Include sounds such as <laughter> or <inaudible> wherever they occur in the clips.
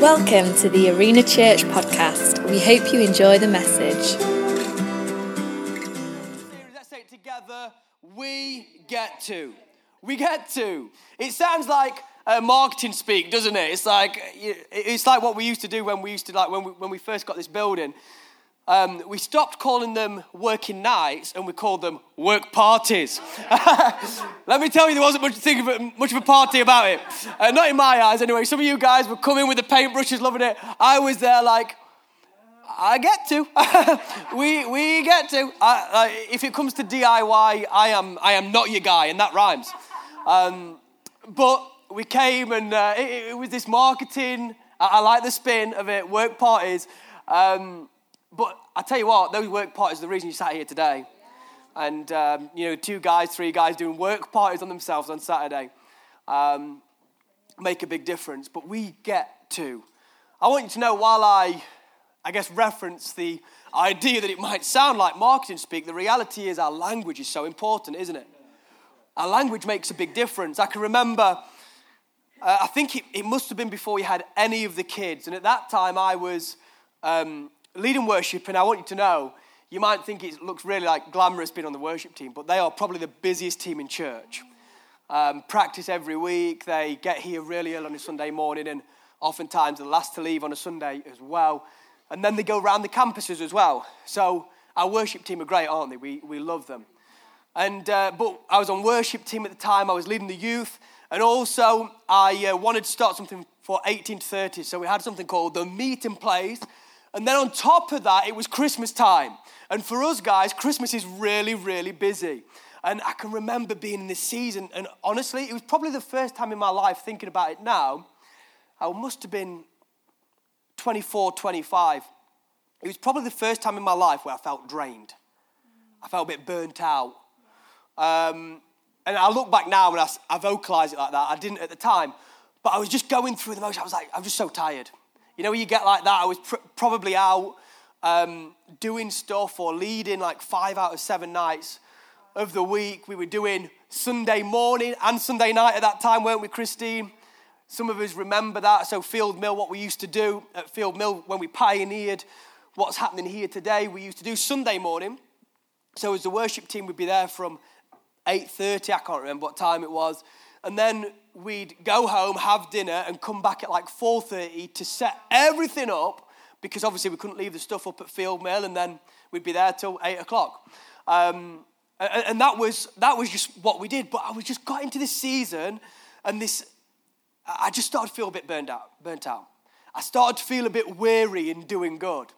Welcome to the Arena Church podcast. We hope you enjoy the message. Let's say it together. We get to. We get to. It sounds like uh, marketing speak, doesn't it? It's like it's like what we used to do when we used to like when we, when we first got this building. Um, we stopped calling them working nights and we called them work parties. <laughs> Let me tell you, there wasn't much, think of it, much of a party about it. Uh, not in my eyes, anyway. Some of you guys were coming with the paintbrushes, loving it. I was there like, I get to. <laughs> we, we get to. I, if it comes to DIY, I am, I am not your guy, and that rhymes. Um, but we came and uh, it, it, was this marketing. I, I, like the spin of it, work parties. Um, but I tell you what, those work parties are the reason you sat here today. And, um, you know, two guys, three guys doing work parties on themselves on Saturday um, make a big difference. But we get to. I want you to know while I, I guess, reference the idea that it might sound like marketing speak, the reality is our language is so important, isn't it? Our language makes a big difference. I can remember, uh, I think it, it, must have been before we had any of the kids. And at that time, I was um, leading worship, and I want you to know, you might think it looks really like glamorous being on the worship team, but they are probably the busiest team in church. Um, practice every week. They get here really early on a Sunday morning, and oftentimes the last to leave on a Sunday as well. And then they go around the campuses as well. So our worship team are great, aren't they? We, we love them. And, uh, but I was on worship team at the time. I was leading the youth. And also, I uh, wanted to start something for 18 to 30. So we had something called the Meeting Place. And then on top of that, it was Christmas time. And for us guys, Christmas is really, really busy. And I can remember being in this season, and honestly, it was probably the first time in my life thinking about it now. I must have been 24, 25. It was probably the first time in my life where I felt drained. I felt a bit burnt out. Um, and I look back now and I, I vocalize it like that. I didn't at the time, but I was just going through the motion. I was like, I'm just so tired. You know, when you get like that, I was pr- probably out um, doing stuff or leading like five out of seven nights of the week. We were doing Sunday morning and Sunday night at that time, weren't we, Christine? Some of us remember that. So, Field Mill, what we used to do at Field Mill when we pioneered what's happening here today, we used to do Sunday morning. So, as the worship team, we'd be there from 8.30, I can't remember what time it was. And then we'd go home, have dinner, and come back at like 4.30 to set everything up because obviously we couldn't leave the stuff up at Field Mill and then we'd be there till 8 o'clock. Um, and, that, was, that was just what we did. But I was just got into this season and this, I just started to feel a bit burned out, burnt out. I started to feel a bit weary in doing good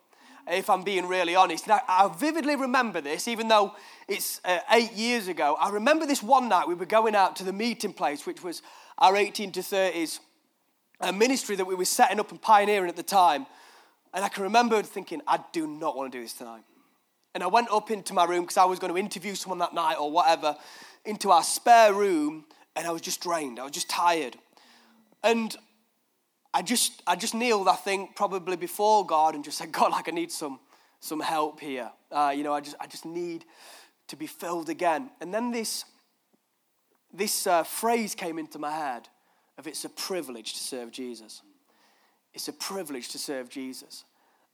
if I'm being really honest. Now, I vividly remember this, even though it's uh, eight years ago. I remember this one night we were going out to the meeting place, which was our 18 to 30s a ministry that we were setting up and pioneering at the time. And I can remember thinking, I do not want to do this tonight. And I went up into my room because I was going to interview someone that night or whatever, into our spare room, and I was just drained. I was just tired. And I just, I just kneeled, I think, probably before God and just said, God, like I need some, some help here. Uh, you know, I just, I just need to be filled again. And then this, this uh, phrase came into my head of it's a privilege to serve Jesus. It's a privilege to serve Jesus.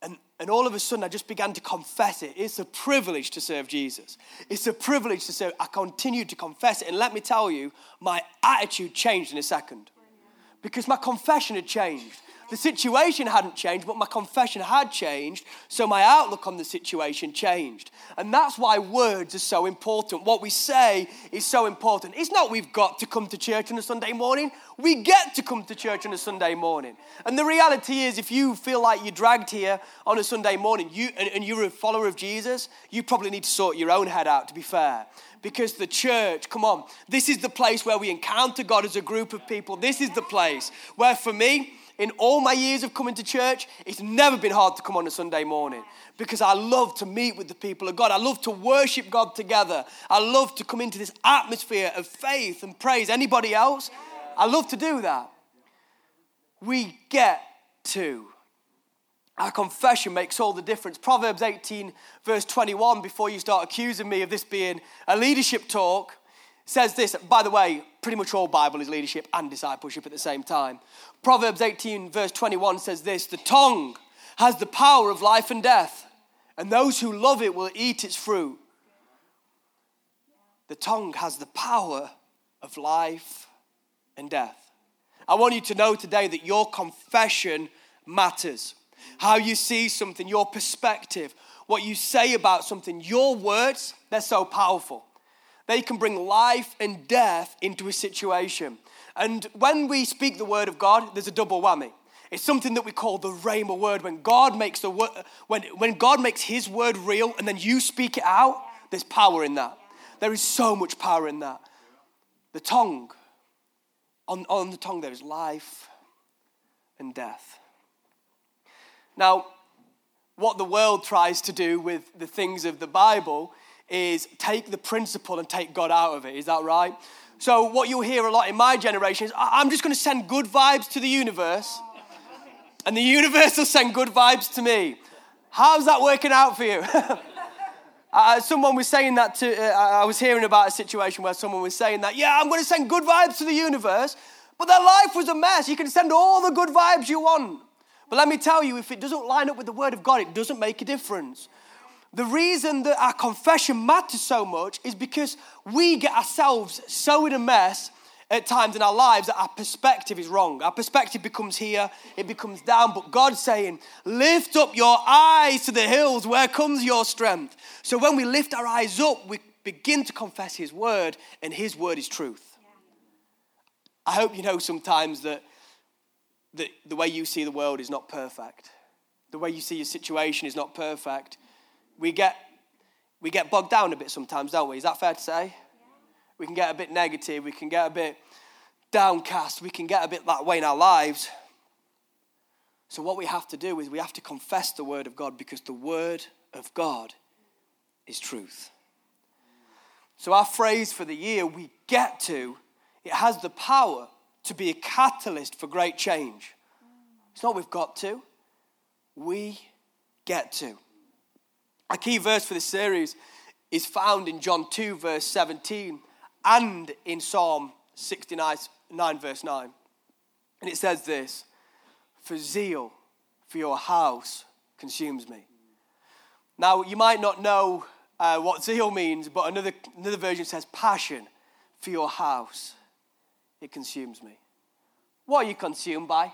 And, and all of a sudden, I just began to confess it. It's a privilege to serve Jesus. It's a privilege to serve. I continued to confess it. And let me tell you, my attitude changed in a second because my confession had changed. The situation hadn't changed, but my confession had changed, so my outlook on the situation changed. And that's why words are so important. What we say is so important. It's not we've got to come to church on a Sunday morning, we get to come to church on a Sunday morning. And the reality is, if you feel like you're dragged here on a Sunday morning you, and, and you're a follower of Jesus, you probably need to sort your own head out, to be fair because the church, come on, this is the place where we encounter God as a group of people. This is the place where, for me, in all my years of coming to church, it's never been hard to come on a Sunday morning because I love to meet with the people of God. I love to worship God together. I love to come into this atmosphere of faith and praise. Anybody else? I love to do that. We get to our confession makes all the difference. Proverbs 18, verse 21, before you start accusing me of this being a leadership talk, says this, by the way, pretty much all Bible is leadership and discipleship at the same time. Proverbs 18, verse 21 says this The tongue has the power of life and death, and those who love it will eat its fruit. The tongue has the power of life and death. I want you to know today that your confession matters. How you see something, your perspective, what you say about something, your words, they're so powerful. They can bring life and death into a situation. And when we speak the word of God, there's a double whammy. It's something that we call the rhema word. When God makes the word, when, when God makes his word real and then you speak it out, there's power in that. There is so much power in that. The tongue, on, on the tongue, there is life and death. Now, what the world tries to do with the things of the Bible is take the principle and take God out of it. Is that right? So, what you'll hear a lot in my generation is I'm just going to send good vibes to the universe, and the universe will send good vibes to me. How's that working out for you? <laughs> uh, someone was saying that to, uh, I was hearing about a situation where someone was saying that, yeah, I'm going to send good vibes to the universe, but their life was a mess. You can send all the good vibes you want. But let me tell you, if it doesn't line up with the Word of God, it doesn't make a difference. The reason that our confession matters so much is because we get ourselves so in a mess at times in our lives that our perspective is wrong. Our perspective becomes here, it becomes down. But God's saying, Lift up your eyes to the hills, where comes your strength? So when we lift our eyes up, we begin to confess His word, and His word is truth. I hope you know sometimes that, that the way you see the world is not perfect, the way you see your situation is not perfect we get, we get bogged down a bit sometimes, don't we? Is that fair to say? We can get a bit negative, we can get a bit downcast, we can get a bit that way in our lives. So, what we have to do is we have to confess the Word of God because the Word of God is truth. So, our phrase for the year, we get to, it has the power to be a catalyst for great change. It's not we've got to, we get to. A key verse for this series is found in John 2, verse 17, and in Psalm 69, 9, verse 9. And it says this For zeal for your house consumes me. Now, you might not know uh, what zeal means, but another, another version says passion for your house. It consumes me. What are you consumed by?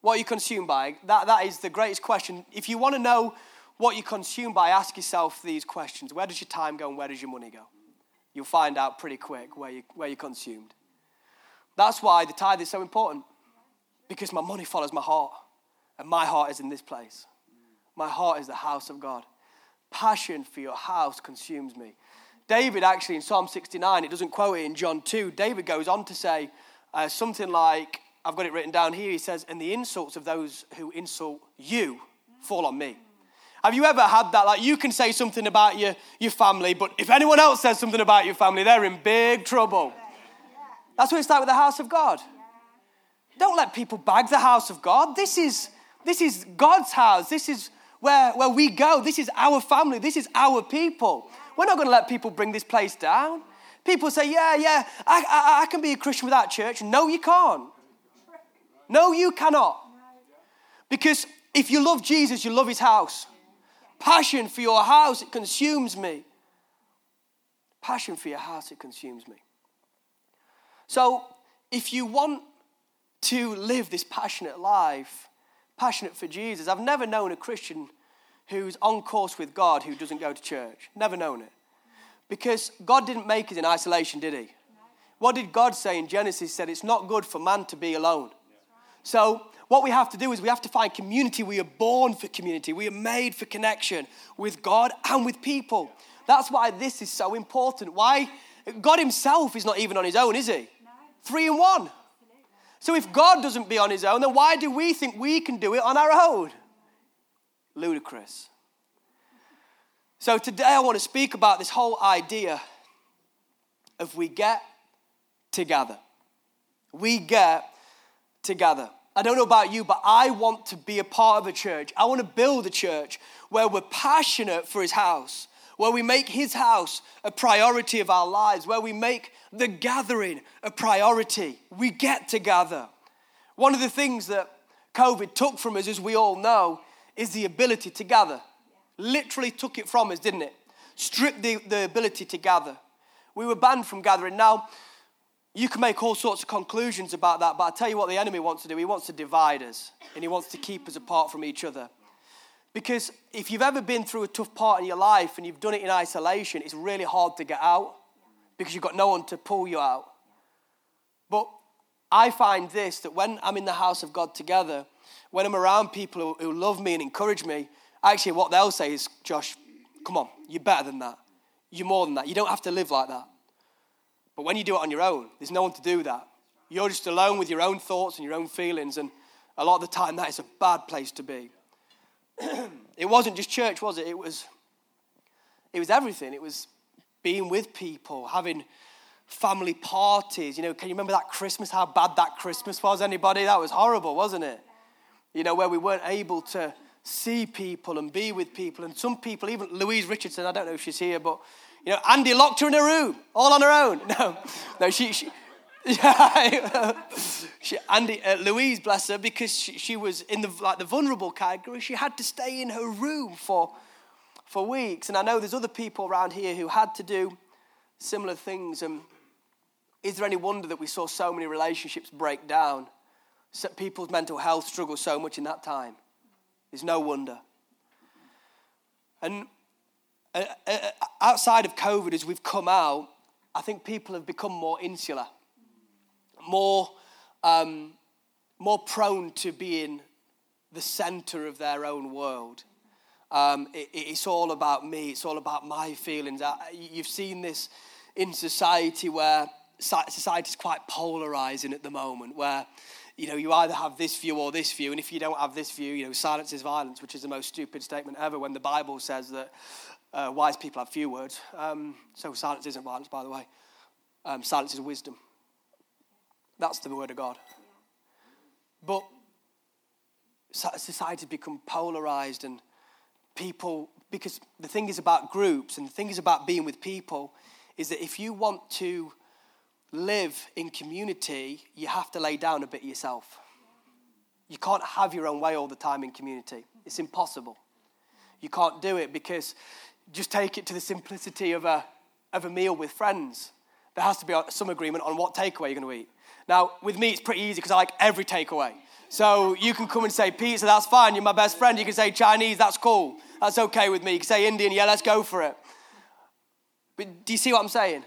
What are you consumed by? That, that is the greatest question. If you want to know what you consume by, ask yourself these questions Where does your time go and where does your money go? You'll find out pretty quick where, you, where you're consumed. That's why the tithe is so important because my money follows my heart, and my heart is in this place. My heart is the house of God. Passion for your house consumes me. David, actually, in Psalm 69, it doesn't quote it in John 2, David goes on to say uh, something like, I've got it written down here, he says, And the insults of those who insult you fall on me. Have you ever had that? Like, you can say something about your, your family, but if anyone else says something about your family, they're in big trouble. That's what it's like with the house of God. Don't let people bag the house of God. This is, this is God's house. This is where, where we go. This is our family. This is our people. We're not going to let people bring this place down. People say, yeah, yeah, I, I, I can be a Christian without church. No, you can't. No, you cannot. Because if you love Jesus, you love his house. Passion for your house, it consumes me. Passion for your house, it consumes me. So, if you want to live this passionate life, passionate for Jesus, I've never known a Christian who's on course with God who doesn't go to church. Never known it. Because God didn't make it in isolation, did He? What did God say in Genesis? He said it's not good for man to be alone. So what we have to do is we have to find community. We are born for community. We are made for connection with God and with people. That's why this is so important. Why? God Himself is not even on His own, is He? Three in one. So if God doesn't be on His own, then why do we think we can do it on our own? Ludicrous. So today I want to speak about this whole idea of we get together. We get together. I don't know about you, but I want to be a part of a church. I want to build a church where we're passionate for his house, where we make His house a priority of our lives, where we make the gathering a priority. We get to gather. One of the things that COVID took from us, as we all know, is the ability to gather. Literally took it from us, didn't it? Stripped the, the ability to gather. We were banned from gathering. Now, you can make all sorts of conclusions about that, but I tell you what the enemy wants to do. He wants to divide us, and he wants to keep us apart from each other. Because if you've ever been through a tough part in your life and you've done it in isolation, it's really hard to get out because you've got no one to pull you out. But I find this that when I'm in the house of God together, when I'm around people who, who love me and encourage me, actually what they'll say is, Josh, come on, you're better than that. You're more than that. You don't have to live like that. But when you do it on your own, there's no one to do that. You're just alone with your own thoughts and your own feelings, and a lot of the time that is a bad place to be. <clears throat> it wasn't just church, was it? It was, it was everything. It was being with people, having family parties. You know, can you remember that Christmas? How bad that Christmas was? Anybody? That was horrible, wasn't it? You know, where we weren't able to see people and be with people. And some people, even Louise Richardson, I don't know if she's here, but you know, Andy locked her in a room, all on her own. <laughs> No, no, she, she <laughs> she, Andy, uh, Louise, bless her, because she, she, was in the like the vulnerable category. She had to stay in her room for for weeks, and I know there's other people around here who had to do similar things. And is there any wonder that we saw so many relationships break down? So people's mental health struggle so much in that time. There's no wonder. And outside of COVID, as we've come out, I think people have become more insular more, um, more prone to being the center of their own world. Um, it, it's all about me, it's all about my feelings. you've seen this in society where society is quite polarizing at the moment, where you know, you either have this view or this view, and if you don't have this view, you know, silence is violence, which is the most stupid statement ever when the Bible says that uh, wise people have few words. Um, so silence isn't violence, by the way. Um, silence is wisdom. That's the word of God. But society has become polarized and people, because the thing is about groups and the thing is about being with people, is that if you want to live in community, you have to lay down a bit yourself. You can't have your own way all the time in community. It's impossible. You can't do it because just take it to the simplicity of a, of a meal with friends. There has to be uh, some agreement on what takeaway you're going to eat. Now, with me, it's pretty easy because I like every takeaway. So you can come and say pizza, that's fine. You're my best friend. You can say Chinese, that's cool. That's okay with me. You can say Indian, yeah, let's go for it. But do you see what I'm saying?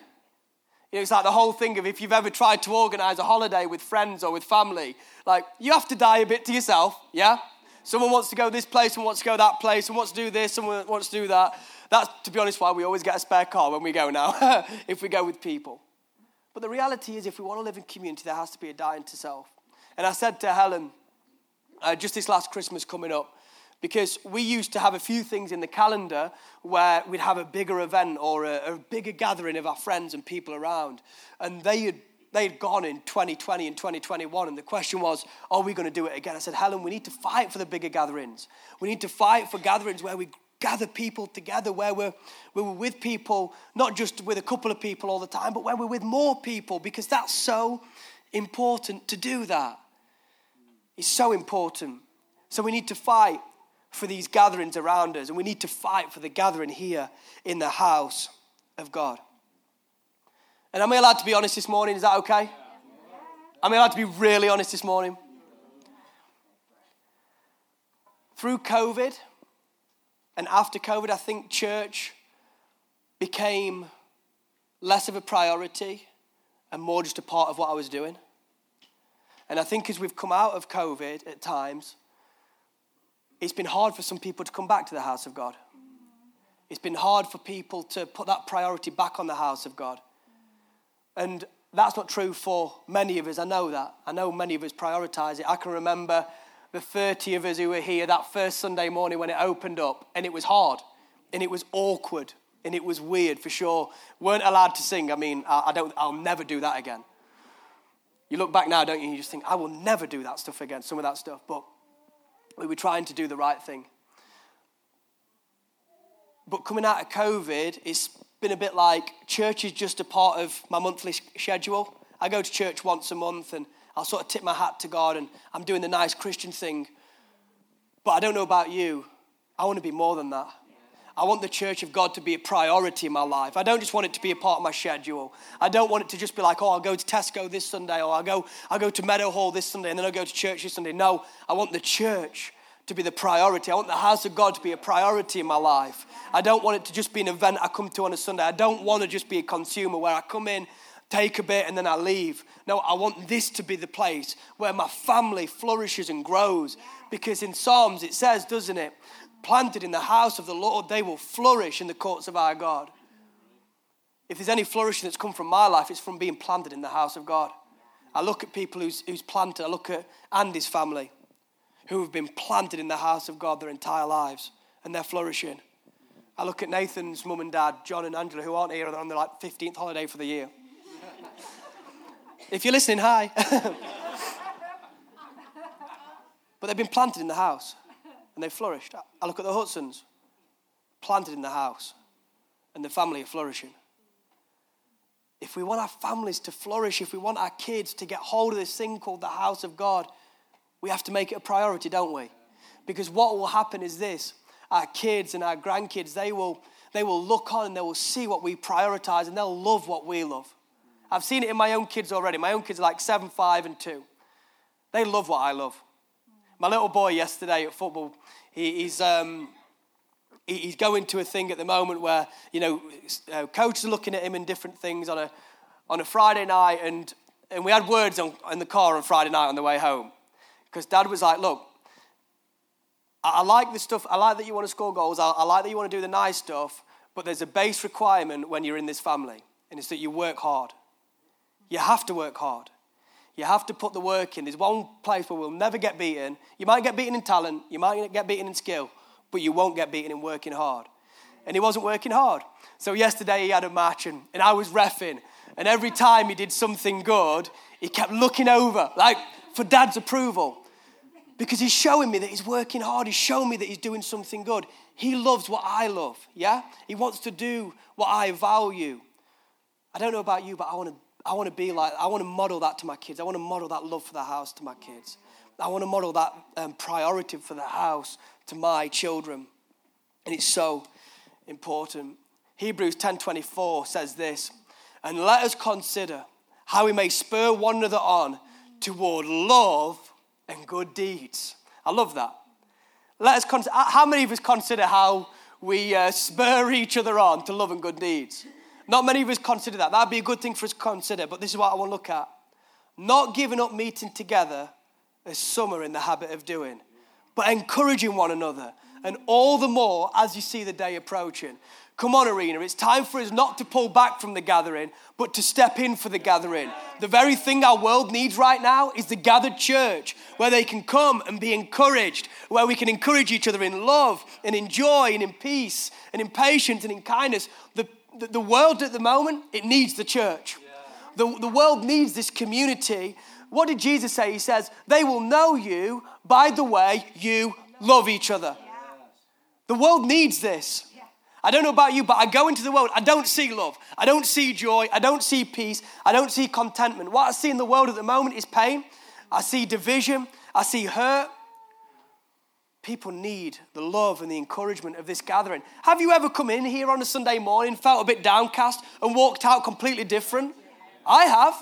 It's like the whole thing of if you've ever tried to organize a holiday with friends or with family, like you have to die a bit to yourself, yeah? Someone wants to go this place, someone wants to go that place, someone wants to do this, someone wants to do that. That's, to be honest, why we always get a spare car when we go now, <laughs> if we go with people. But the reality is, if we want to live in community, there has to be a dying to self. And I said to Helen, uh, just this last Christmas coming up, because we used to have a few things in the calendar where we'd have a bigger event or a, a bigger gathering of our friends and people around. And they had, they had gone in 2020 and 2021. And the question was, are we going to do it again? I said, Helen, we need to fight for the bigger gatherings. We need to fight for gatherings where we gather people together, where we're, where we're with people, not just with a couple of people all the time, but where we're with more people, because that's so important to do that. It's so important. So we need to fight for these gatherings around us, and we need to fight for the gathering here in the house of God. And am I allowed to be honest this morning? Is that okay? Am I allowed to be really honest this morning? Through COVID, and after COVID, I think church became less of a priority and more just a part of what I was doing. And I think as we've come out of COVID at times, it's been hard for some people to come back to the house of God. It's been hard for people to put that priority back on the house of God. And that's not true for many of us. I know that. I know many of us prioritize it. I can remember the 30 of us who were here that first Sunday morning when it opened up, and it was hard, and it was awkward, and it was weird for sure. weren't allowed to sing. I mean, I, don't, I'll never do that again. You look back now, don't you? You just think, I will never do that stuff again, some of that stuff. But we were trying to do the right thing. but coming out of COVID, it's been a bit like church is just a part of my monthly schedule. I go to church once a month and I'll sort of tip my hat to God and I'm doing the nice Christian thing. But I don't know about you. I want to be more than that. I want the church of God to be a priority in my life. I don't just want it to be a part of my schedule. I don't want it to just be like, oh, I'll go to Tesco this Sunday, or I'll go, I'll go to Meadowhall this Sunday, and then I'll go to church this Sunday. No, I want the church to be the priority. I want the house of God to be a priority in my life. I don't want it to just be an event I come to on a Sunday. I don't want to just be a consumer where I come in, take a bit, and then I leave. No, I want this to be the place where my family flourishes and grows. Because in Psalms it says, doesn't it? planted in the house of the Lord, they will flourish in the courts of our God. If there's any flourishing that's come from my life, it's from being planted in the house of God. I look at people who's, who's planted, I look at Andy's family who have been planted in the house of God their entire lives and they're flourishing. I look at Nathan's mum and dad, John and Angela, who aren't here, they're on their like 15th holiday for the year. If you're listening, hi. <laughs> but they've been planted in the house and they've flourished. I look at the Hudsons, planted in the house, and the family are flourishing. If we want our families to flourish, if we want our kids to get hold of this thing called the house of God, we have to make it a priority, don't we? Because what will happen is this our kids and our grandkids, they will, they will look on and they will see what we prioritize and they'll love what we love. I've seen it in my own kids already. My own kids are like seven, five, and two. They love what I love. My little boy yesterday at football, he, he's, um, he, he's going to a thing at the moment where, you know, uh, coaches are looking at him and different things on a, on a Friday night. And, and we had words on, in the car on Friday night on the way home. Because dad was like, look, I, I like the stuff, I like that you want to score goals, I, I like that you want to do the nice stuff, but there's a base requirement when you're in this family, and it's that you work hard. You have to work hard. You have to put the work in. There's one place where we'll never get beaten. You might get beaten in talent, you might get beaten in skill, but you won't get beaten in working hard. And he wasn't working hard. So yesterday he had a match and, and I was refing. And every time he did something good, he kept looking over, like for dad's approval. Because he's showing me that he's working hard. He's showing me that he's doing something good. He loves what I love, yeah? He wants to do what I value. I don't know about you, but I want to I want to be like, I want to model that to my kids. I want to model that love for the house to my kids. I want to model that um, priority for the house to my children. And it's so important. Hebrews 10:24 says this, and let us consider how we may spur one another on toward love and good deeds. I love that. Let us consider, how many of us consider how we uh, spur each other on to love and good deeds? Not many of us consider that. That'd be a good thing for us to consider, but this is what I want to look at. Not giving up meeting together, as some are in the habit of doing, but encouraging one another, and all the more as you see the day approaching. Come on, Arena. It's time for us not to pull back from the gathering, but to step in for the gathering. The very thing our world needs right now is the gathered church where they can come and be encouraged, where we can encourage each other in love and in joy and in peace and in patience and in kindness. The the, the world at the moment, it needs the church. The, the world needs this community. What did Jesus say? He says, They will know you by the way you love each other. The world needs this. I don't know about you, but I go into the world, I don't see love. I don't see joy. I don't see peace. I don't see contentment. What I see in the world at the moment is pain. I see division. I see hurt. People need the love and the encouragement of this gathering. Have you ever come in here on a Sunday morning, felt a bit downcast, and walked out completely different? I have.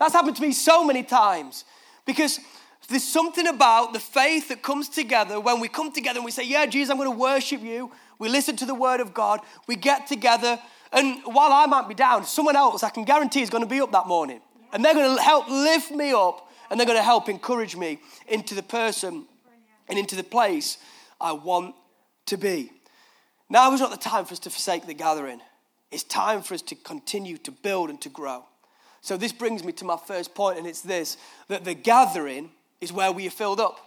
That's happened to me so many times. Because there's something about the faith that comes together when we come together and we say, Yeah, Jesus, I'm going to worship you. We listen to the word of God. We get together. And while I might be down, someone else, I can guarantee, is going to be up that morning. And they're going to help lift me up and they're going to help encourage me into the person and into the place I want to be. Now is not the time for us to forsake the gathering. It's time for us to continue to build and to grow. So, this brings me to my first point, and it's this that the gathering is where we are filled up.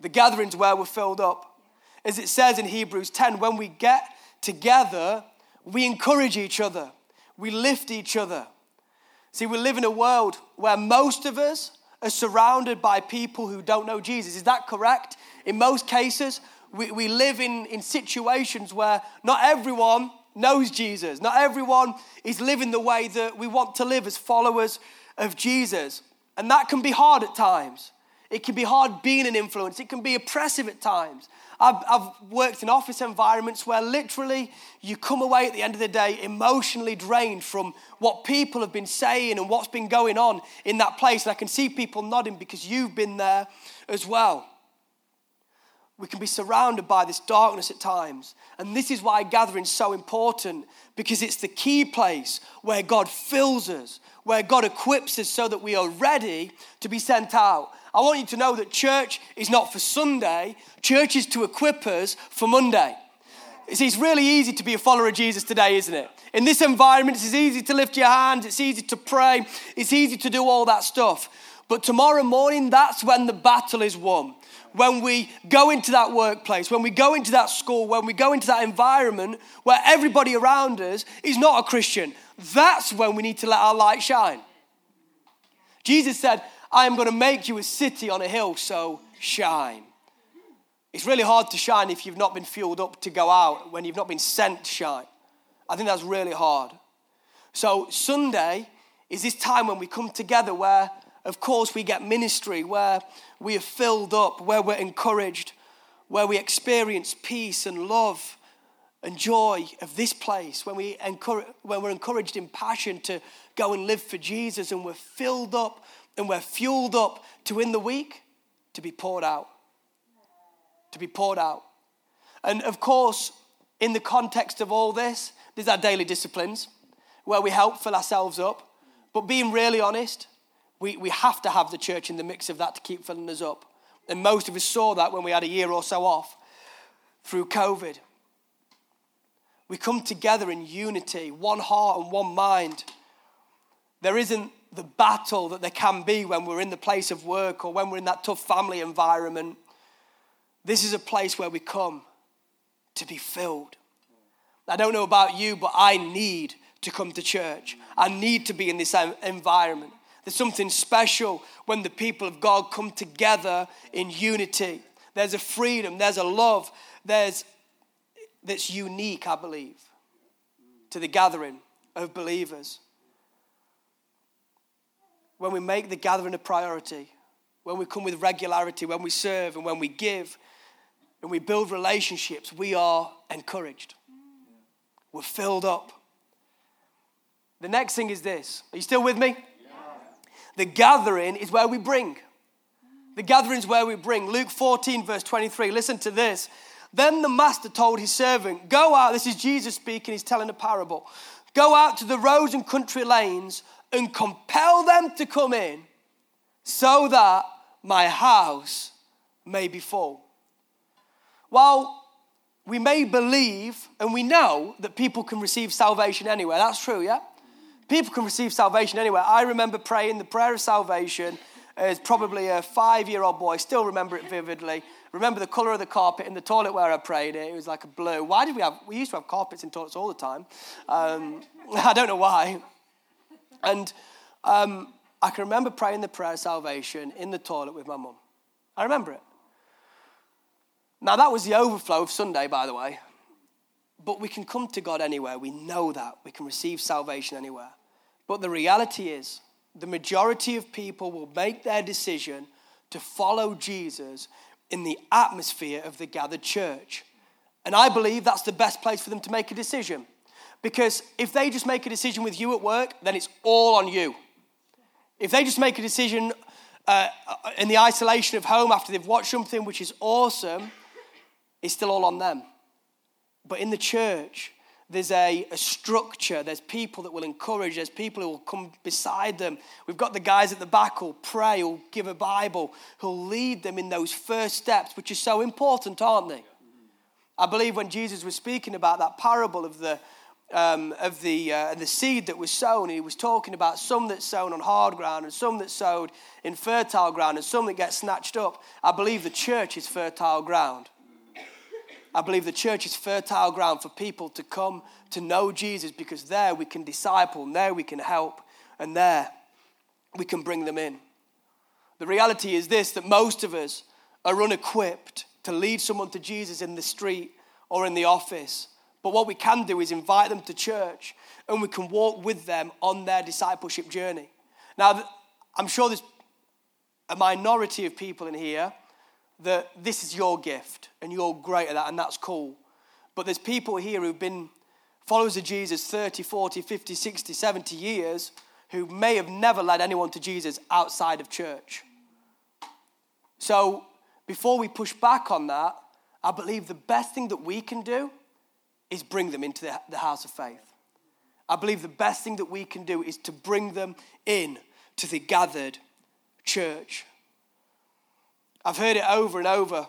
The gathering's where we're filled up. As it says in Hebrews 10, when we get together, we encourage each other, we lift each other. See, we live in a world where most of us are surrounded by people who don't know Jesus. Is that correct? In most cases, we, we live in, in situations where not everyone knows Jesus. Not everyone is living the way that we want to live as followers of Jesus. And that can be hard at times. It can be hard being an influence, it can be oppressive at times. I've, I've, worked in office environments where literally you come away at the end of the day emotionally drained from what people have been saying and what's been going on in that place. And I can see people nodding because you've been there as well. We can be surrounded by this darkness at times. And this is why gathering is so important because it's the key place where God fills us, where God equips us so that we are ready to be sent out. I want you to know that church is not for Sunday, church is to equip us for Monday. See, it's really easy to be a follower of Jesus today, isn't it? In this environment, it's easy to lift your hands, it's easy to pray, it's easy to do all that stuff. But tomorrow morning, that's when the battle is won when we go into that workplace, when we go into that school, when we go into that environment where everybody around us is not a Christian, that's when we need to let our light shine. Jesus said, I am going to make you a city on a hill, so shine. It's really hard to shine if you've not been fueled up to go out, when you've not been sent to shine. I think that's really hard. So, Sunday is this time when we come together where of course, we get ministry where we are filled up, where we're encouraged, where we experience peace and love and joy of this place, when, we encourage, when we're encouraged in passion to go and live for Jesus, and we're filled up and we're fueled up to in the week to be poured out. To be poured out. And of course, in the context of all this, there's our daily disciplines where we help fill ourselves up. But being really honest, we, we have to have the church in the mix of that to keep filling us up. And most of us saw that when we had a year or so off through COVID. We come together in unity, one heart and one mind. There isn't the battle that there can be when we're in the place of work or when we're in that tough family environment. This is a place where we come to be filled. I don't know about you, but I need to come to church. I need to be in this environment. There's something special when the people of God come together in unity. There's a freedom, there's a love, there's that's unique, I believe, to the gathering of believers. When we make the gathering a priority, when we come with regularity, when we serve and when we give and we build relationships, we are encouraged. We're filled up. The next thing is this. Are you still with me? The gathering is where we bring. The gathering is where we bring. Luke 14, verse 23. Listen to this. Then the master told his servant, Go out. This is Jesus speaking. He's telling a parable. Go out to the roads and country lanes and compel them to come in so that my house may be full. While we may believe and we know that people can receive salvation anywhere, that's true, yeah? People can receive salvation anywhere. I remember praying the prayer of salvation as probably a five year old boy, still remember it vividly. Remember the color of the carpet in the toilet where I prayed it. It was like a blue. Why did we have, we used to have carpets in toilets all the time. Um, <laughs> I don't know why. And um, I can remember praying the prayer of salvation in the toilet with my mum. I remember it. Now, that was the overflow of Sunday, by the way. But we can come to God anywhere. We know that. We can receive salvation anywhere. But the reality is, the majority of people will make their decision to follow Jesus in the atmosphere of the gathered church. And I believe that's the best place for them to make a decision. Because if they just make a decision with you at work, then it's all on you. If they just make a decision uh, in the isolation of home after they've watched something which is awesome, it's still all on them. But in the church, there's a, a, structure, there's people that will encourage, there's people who will come beside them. We've got the guys at the back who'll pray, who'll give a Bible, who'll lead them in those first steps, which are so important, aren't they? I believe when Jesus was speaking about that parable of the, um, of the, uh, the seed that was sown, he was talking about some that's sown on hard ground and some that's sowed in fertile ground and some that get snatched up. I believe the church is fertile ground. I believe the church is fertile ground for people to come to know Jesus because there we can disciple, and there we can help, and there we can bring them in. The reality is this that most of us are unequipped to lead someone to Jesus in the street or in the office. But what we can do is invite them to church and we can walk with them on their discipleship journey. Now, I'm sure there's a minority of people in here that this is your gift and you're great at that and that's cool. But there's people here who've been followers of Jesus 30, 40, 50, 60, 70 years who may have never led anyone to Jesus outside of church. So before we push back on that, I believe the best thing that we can do is bring them into the, the house of faith. I believe the best thing that we can do is to bring them in to the gathered church. I've heard it over and over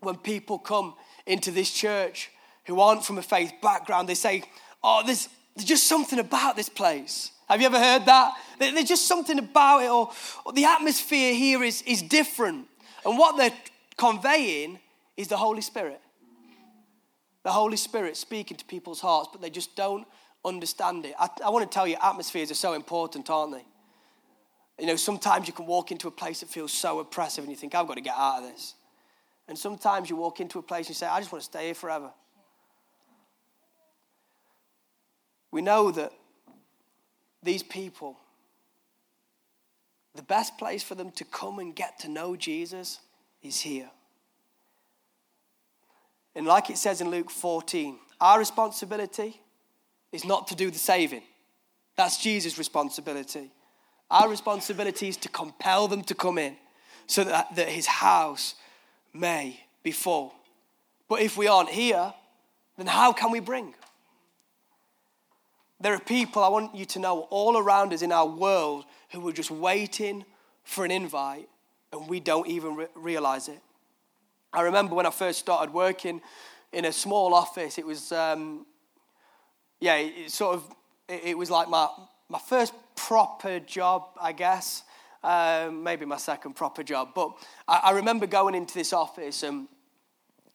when people come into this church who aren't from a faith background, they say, Oh, there's, there's just something about this place. Have you ever heard that? There's just something about it, or, or the atmosphere here is, is different. And what they're conveying is the Holy Spirit. The Holy Spirit speaking to people's hearts, but they just don't understand it. I, I want to tell you, atmospheres are so important, aren't they? You know, sometimes you can walk into a place that feels so oppressive and you think, I've got to get out of this. And sometimes you walk into a place and you say, I just want to stay here forever. We know that these people, the best place for them to come and get to know Jesus is here. And like it says in Luke 14, our responsibility is not to do the saving. That's Jesus' responsibility. Our responsibility is to compel them to come in so that, that his house may be full. But if we aren't here, then how can we bring? There are people, I want you to know, all around us in our world who are just waiting for an invite and we don't even re- realize it. I remember when I first started working in a small office, it was, um, yeah, it, sort of, it, it, was like my, my first proper job, I guess. Um, maybe my second proper job. But I, I remember going into this office and,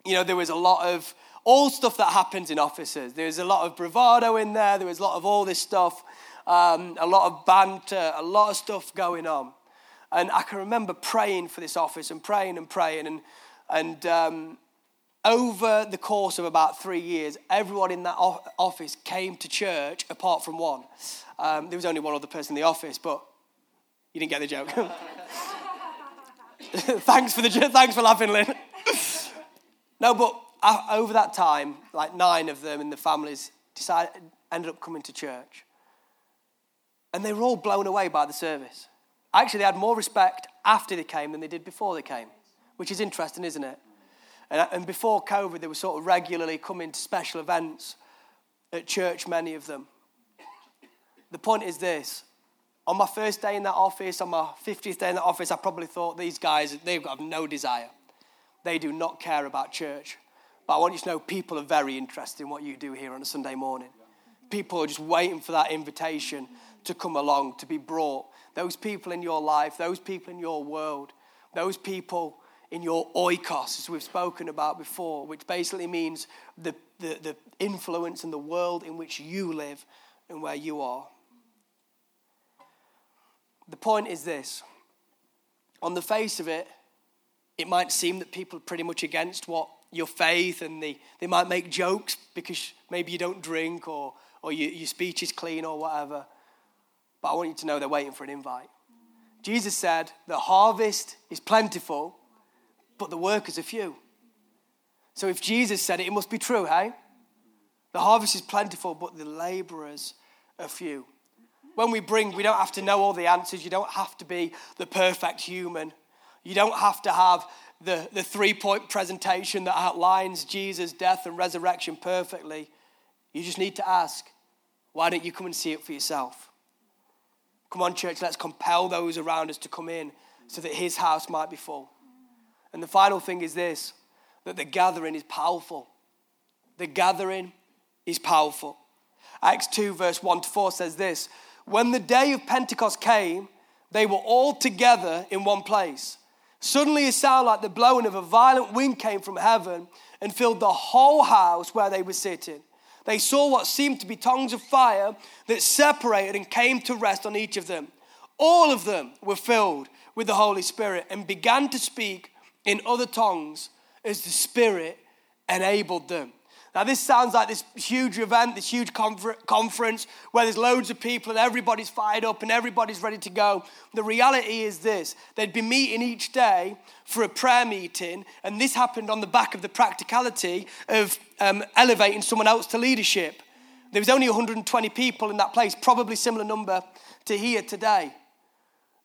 you know, there was a lot of all stuff that happens in offices. There was a lot of bravado in there, there was a lot of all this stuff, um, a lot of banter, a lot of stuff going on. And I can remember praying for this office and praying and praying. And, and um, over the course of about three years, everyone in that office came to church apart from one. Um, there was only one other person in the office, but you didn't get the joke. <laughs> thanks for the thanks for laughing, Lynn. <laughs> no, but over that time, like nine of them in the families decided, ended up coming to church. And they were all blown away by the service. Actually, they had more respect after they came than they did before they came, which is interesting, isn't it? And, and before COVID, they were sort of regularly coming to special events at church, many of them. The point is this on my first day in that office, on my 50th day in that office, I probably thought these guys, they've got no desire. They do not care about church. But I want you to know people are very interested in what you do here on a Sunday morning. People are just waiting for that invitation to come along, to be brought. Those people in your life, those people in your world, those people in your oikos, as we've spoken about before, which basically means the, the, the influence in the world in which you live and where you are. The point is this on the face of it, it might seem that people are pretty much against what your faith and they, they might make jokes because maybe you don't drink or, or you, your speech is clean or whatever. But I want you to know they're waiting for an invite. Jesus said, The harvest is plentiful, but the workers are few. So if Jesus said it, it must be true, hey? The harvest is plentiful, but the laborers are few. When we bring, we don't have to know all the answers. You don't have to be the perfect human. You don't have to have the, the three point presentation that outlines Jesus' death and resurrection perfectly. You just need to ask, why don't you come and see it for yourself? Come on, church, let's compel those around us to come in so that his house might be full. And the final thing is this that the gathering is powerful. The gathering is powerful. Acts 2, verse 1 to 4 says this When the day of Pentecost came, they were all together in one place. Suddenly, a sound like the blowing of a violent wind came from heaven and filled the whole house where they were sitting. They saw what seemed to be tongues of fire that separated and came to rest on each of them. All of them were filled with the Holy Spirit and began to speak in other tongues as the Spirit enabled them. Now, this sounds like this huge event, this huge conference where there's loads of people and everybody's fired up and everybody's ready to go. The reality is this they'd be meeting each day for a prayer meeting, and this happened on the back of the practicality of um, elevating someone else to leadership. There was only 120 people in that place, probably similar number to here today.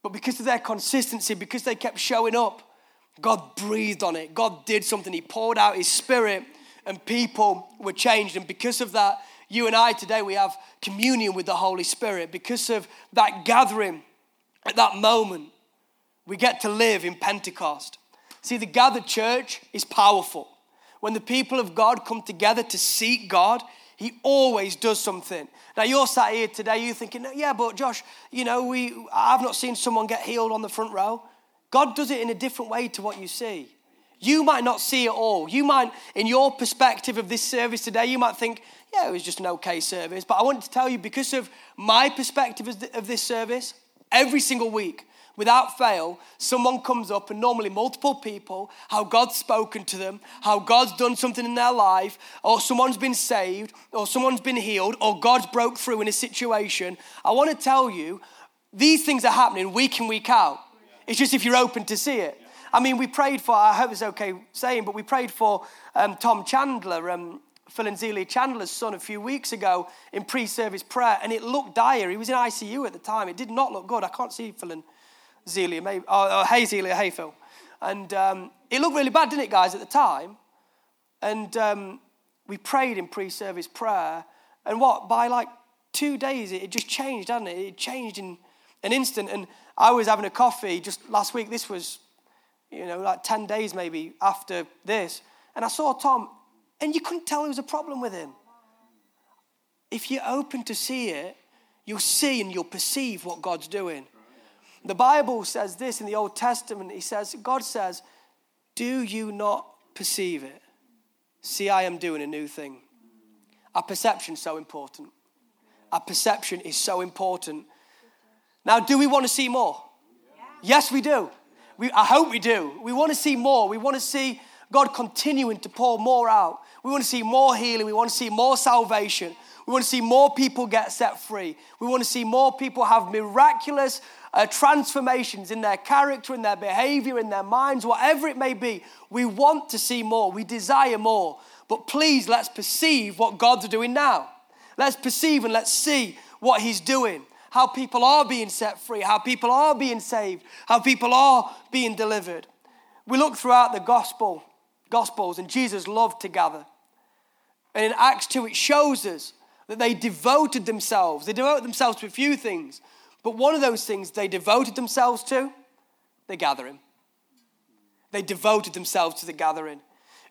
But because of their consistency, because they kept showing up, God breathed on it. God did something. He poured out His Spirit, and people were changed. And because of that, you and I today, we have communion with the Holy Spirit. Because of that gathering at that moment, we get to live in Pentecost. See, the gathered church is powerful. When the people of God come together to seek God, He always does something. Now you're sat here today, you're thinking, yeah, but Josh, you know, we I've not seen someone get healed on the front row. God does it in a different way to what you see. You might not see it all. You might, in your perspective of this service today, you might think, yeah, it was just an okay service. But I want to tell you, because of my perspective of this service, every single week, without fail, someone comes up, and normally multiple people, how God's spoken to them, how God's done something in their life, or someone's been saved, or someone's been healed, or God's broke through in a situation. I want to tell you, these things are happening week in, week out. It's just if you're open to see it. I mean, we prayed for, I hope it's okay saying, but we prayed for um, Tom Chandler, um, Phil and Zelia Chandler's son, a few weeks ago in pre service prayer, and it looked dire. He was in ICU at the time. It did not look good. I can't see Phil and Zelia, maybe. Oh, oh hey, Zelia, hey, Phil. And um, it looked really bad, didn't it, guys, at the time? And um, we prayed in pre service prayer, and what, by like two days, it, it just changed, hadn't it? It changed in an instant. And I was having a coffee just last week. This was, you know, like 10 days maybe after this. And I saw Tom, and you couldn't tell there was a problem with him. If you're open to see it, you'll see and you'll perceive what God's doing. The Bible says this in the Old Testament. He says, God says, Do you not perceive it? See, I am doing a new thing. Our perception is so important. Our perception is so important. Now, do we want to see more? Yes, we do. We, I hope we do. We want to see more. We want to see God continuing to pour more out. We want to see more healing. We want to see more salvation. We want to see more people get set free. We want to see more people have miraculous uh, transformations in their character, in their behavior, in their minds, whatever it may be. We want to see more. We desire more. But please, let's perceive what God's doing now. Let's perceive and let's see what He's doing how people are being set free, how people are being saved, how people are being delivered. We look throughout the gospel, gospels, and Jesus loved to gather. And in Acts 2, it shows us that they devoted themselves. They devoted themselves to a few things, but one of those things they devoted themselves to, the gathering. They devoted themselves to the gathering.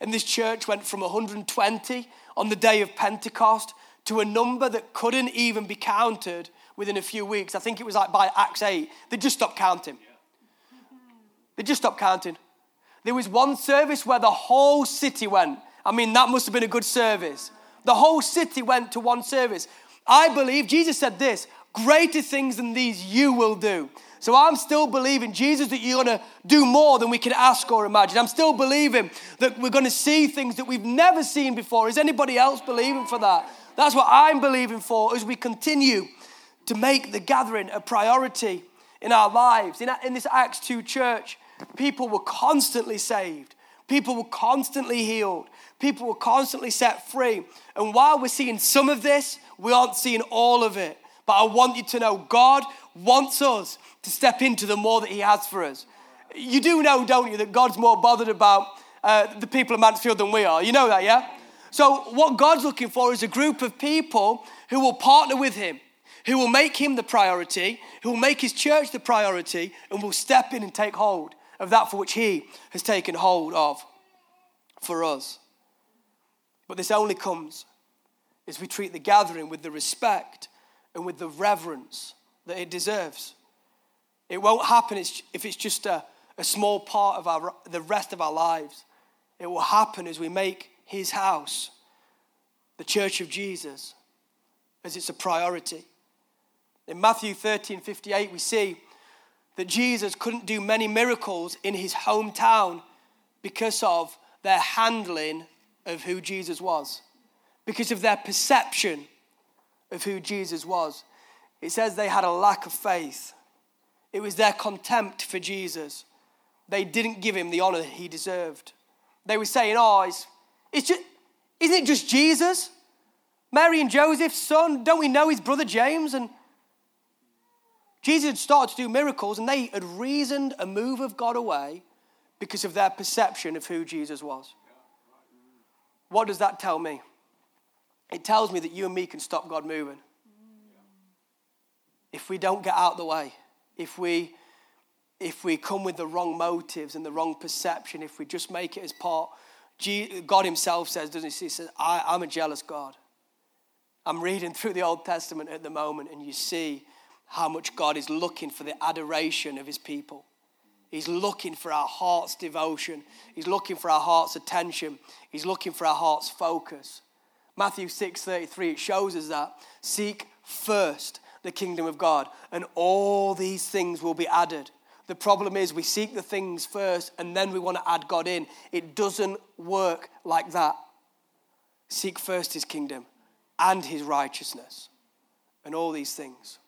And this church went from 120 on the day of Pentecost to a number that couldn't even be counted within a few weeks. I think it was like by Acts 8, they just stopped counting. They just stopped counting. There was one service where the whole city went. I mean, that must have been a good service. The whole city went to one service. I believe Jesus said this greater things than these you will do. So I'm still believing, Jesus, that you're going to do more than we can ask or imagine. I'm still believing that we're going to see things that we've never seen before. Is anybody else believing for that? That's what I'm believing for as we continue to make the gathering a priority in our lives. In, in this Acts 2 church, people were constantly saved, people were constantly healed, people were constantly set free. And while we're seeing some of this, we aren't seeing all of it. But I want you to know God wants us to step into the more that He has for us. You do know, don't you, that God's more bothered about uh, the people of Mansfield than we are. You know that, yeah? So, what God's looking for is a group of people who will partner with Him, who will make him the priority, who will make his church the priority, and will step in and take hold of that for which he has taken hold of for us. But this only comes as we treat the gathering with the respect and with the reverence that it deserves. It won't happen if it's just a, a small part of our, the rest of our lives. It will happen as we make his house, the church of Jesus, as it's a priority. In Matthew 13 58, we see that Jesus couldn't do many miracles in his hometown because of their handling of who Jesus was, because of their perception of who Jesus was. It says they had a lack of faith. It was their contempt for Jesus. They didn't give him the honor he deserved. They were saying, Oh, it's, it's just, isn't it just Jesus? Mary and Joseph's son, don't we know his brother James? And Jesus had started to do miracles, and they had reasoned a move of God away because of their perception of who Jesus was. What does that tell me? It tells me that you and me can stop God moving. If we don't get out of the way, if we if we come with the wrong motives and the wrong perception, if we just make it as part, God Himself says, doesn't He? He says, I, I'm a jealous God. I'm reading through the Old Testament at the moment, and you see how much God is looking for the adoration of His people. He's looking for our heart's devotion. He's looking for our heart's attention. He's looking for our heart's focus. Matthew 6:33 it shows us that seek first the kingdom of God and all these things will be added. The problem is we seek the things first and then we want to add God in. It doesn't work like that. Seek first his kingdom and his righteousness, and all these things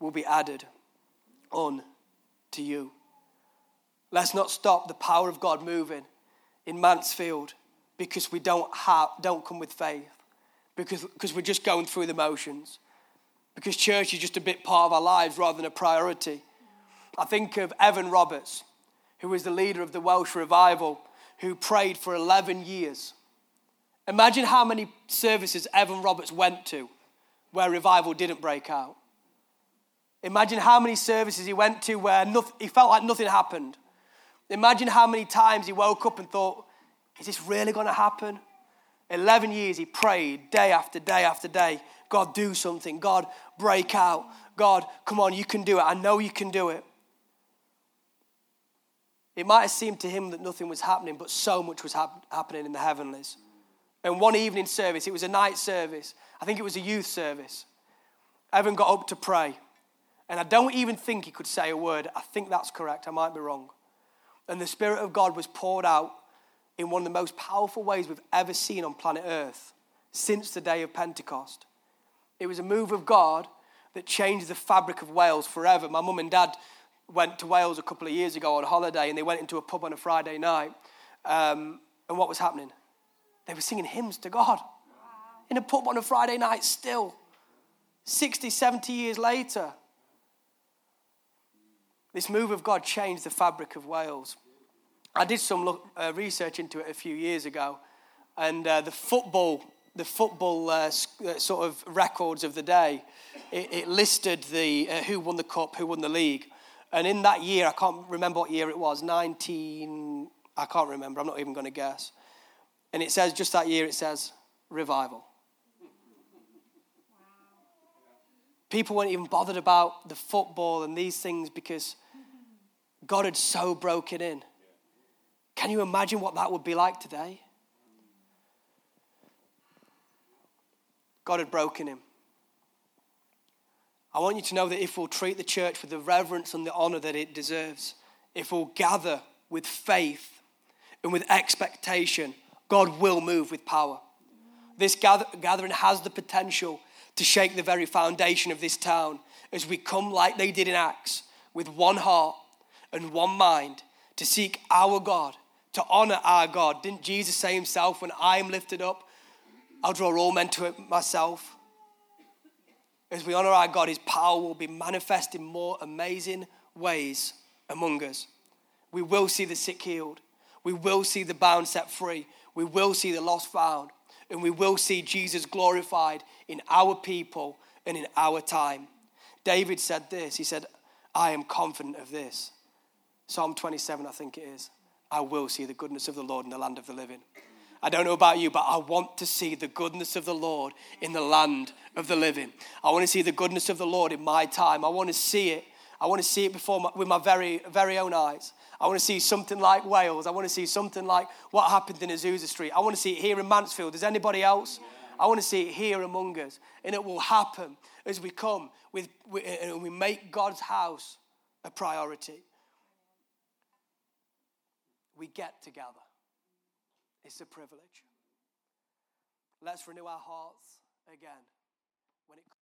will be added on to you. Let's not stop the power of God moving in Mansfield because we don't, have, don't come with faith, because, because we're just going through the motions, because church is just a bit part of our lives rather than a priority. I think of Evan Roberts, who was the leader of the Welsh revival, who prayed for 11 years. Imagine how many services Evan Roberts went to where revival didn't break out. Imagine how many services he went to where nothing, he felt like nothing happened. Imagine how many times he woke up and thought, is this really going to happen? 11 years he prayed day after day after day. God, do something. God, break out. God, come on, you can do it. I know you can do it. It might have seemed to him that nothing was happening, but so much was hap- happening in the heavenlies. And one evening service, it was a night service. I think it was a youth service. Evan got up to pray. And I don't even think he could say a word. I think that's correct. I might be wrong. And the Spirit of God was poured out in one of the most powerful ways we've ever seen on planet Earth since the day of Pentecost. It was a move of God that changed the fabric of Wales forever. My mum and dad went to Wales a couple of years ago on holiday and they went into a pub on a Friday night. Um, and what was happening? They were singing hymns to God in a pub on a Friday night still. 60, 70 years later. This move of God changed the fabric of Wales. I did some look, uh, research into it a few years ago, and uh, the football, the football uh, uh sort of records of the day, it, it listed the uh, who won the cup, who won the league, and in that year, I can't remember what year it was, 19, I can't remember, I'm not even going to guess. And it says, just that year, it says, revival. People weren't even bothered about the football and these things because God had so broken in. Can you imagine what that would be like today? God had broken him. I want you to know that if we'll treat the church with the reverence and the honor that it deserves, if we'll gather with faith and with expectation, God will move with power. This gather- gathering has the potential to shake the very foundation of this town as we come like they did in Acts with one heart and one mind to seek our God, to honor our God. Didn't Jesus say himself, When I am lifted up, I'll draw all men to it myself? As we honor our God, his power will be manifest in more amazing ways among us. We will see the sick healed. We will see the bound set free. We will see the lost found. And we will see Jesus glorified in our people and in our time. David said this He said, I am confident of this. Psalm 27, I think it is. I will see the goodness of the Lord in the land of the living. I don't know about you, but I want to see the goodness of the Lord in the land of the living. I want to see the goodness of the Lord in my time. I want to see it. I want to see it before my, with my very, very own eyes. I want to see something like Wales. I want to see something like what happened in Azusa Street. I want to see it here in Mansfield. Is anybody else? I want to see it here among us. And it will happen as we come with, and we make God's house a priority. We get together. It's a privilege. Let's renew our hearts again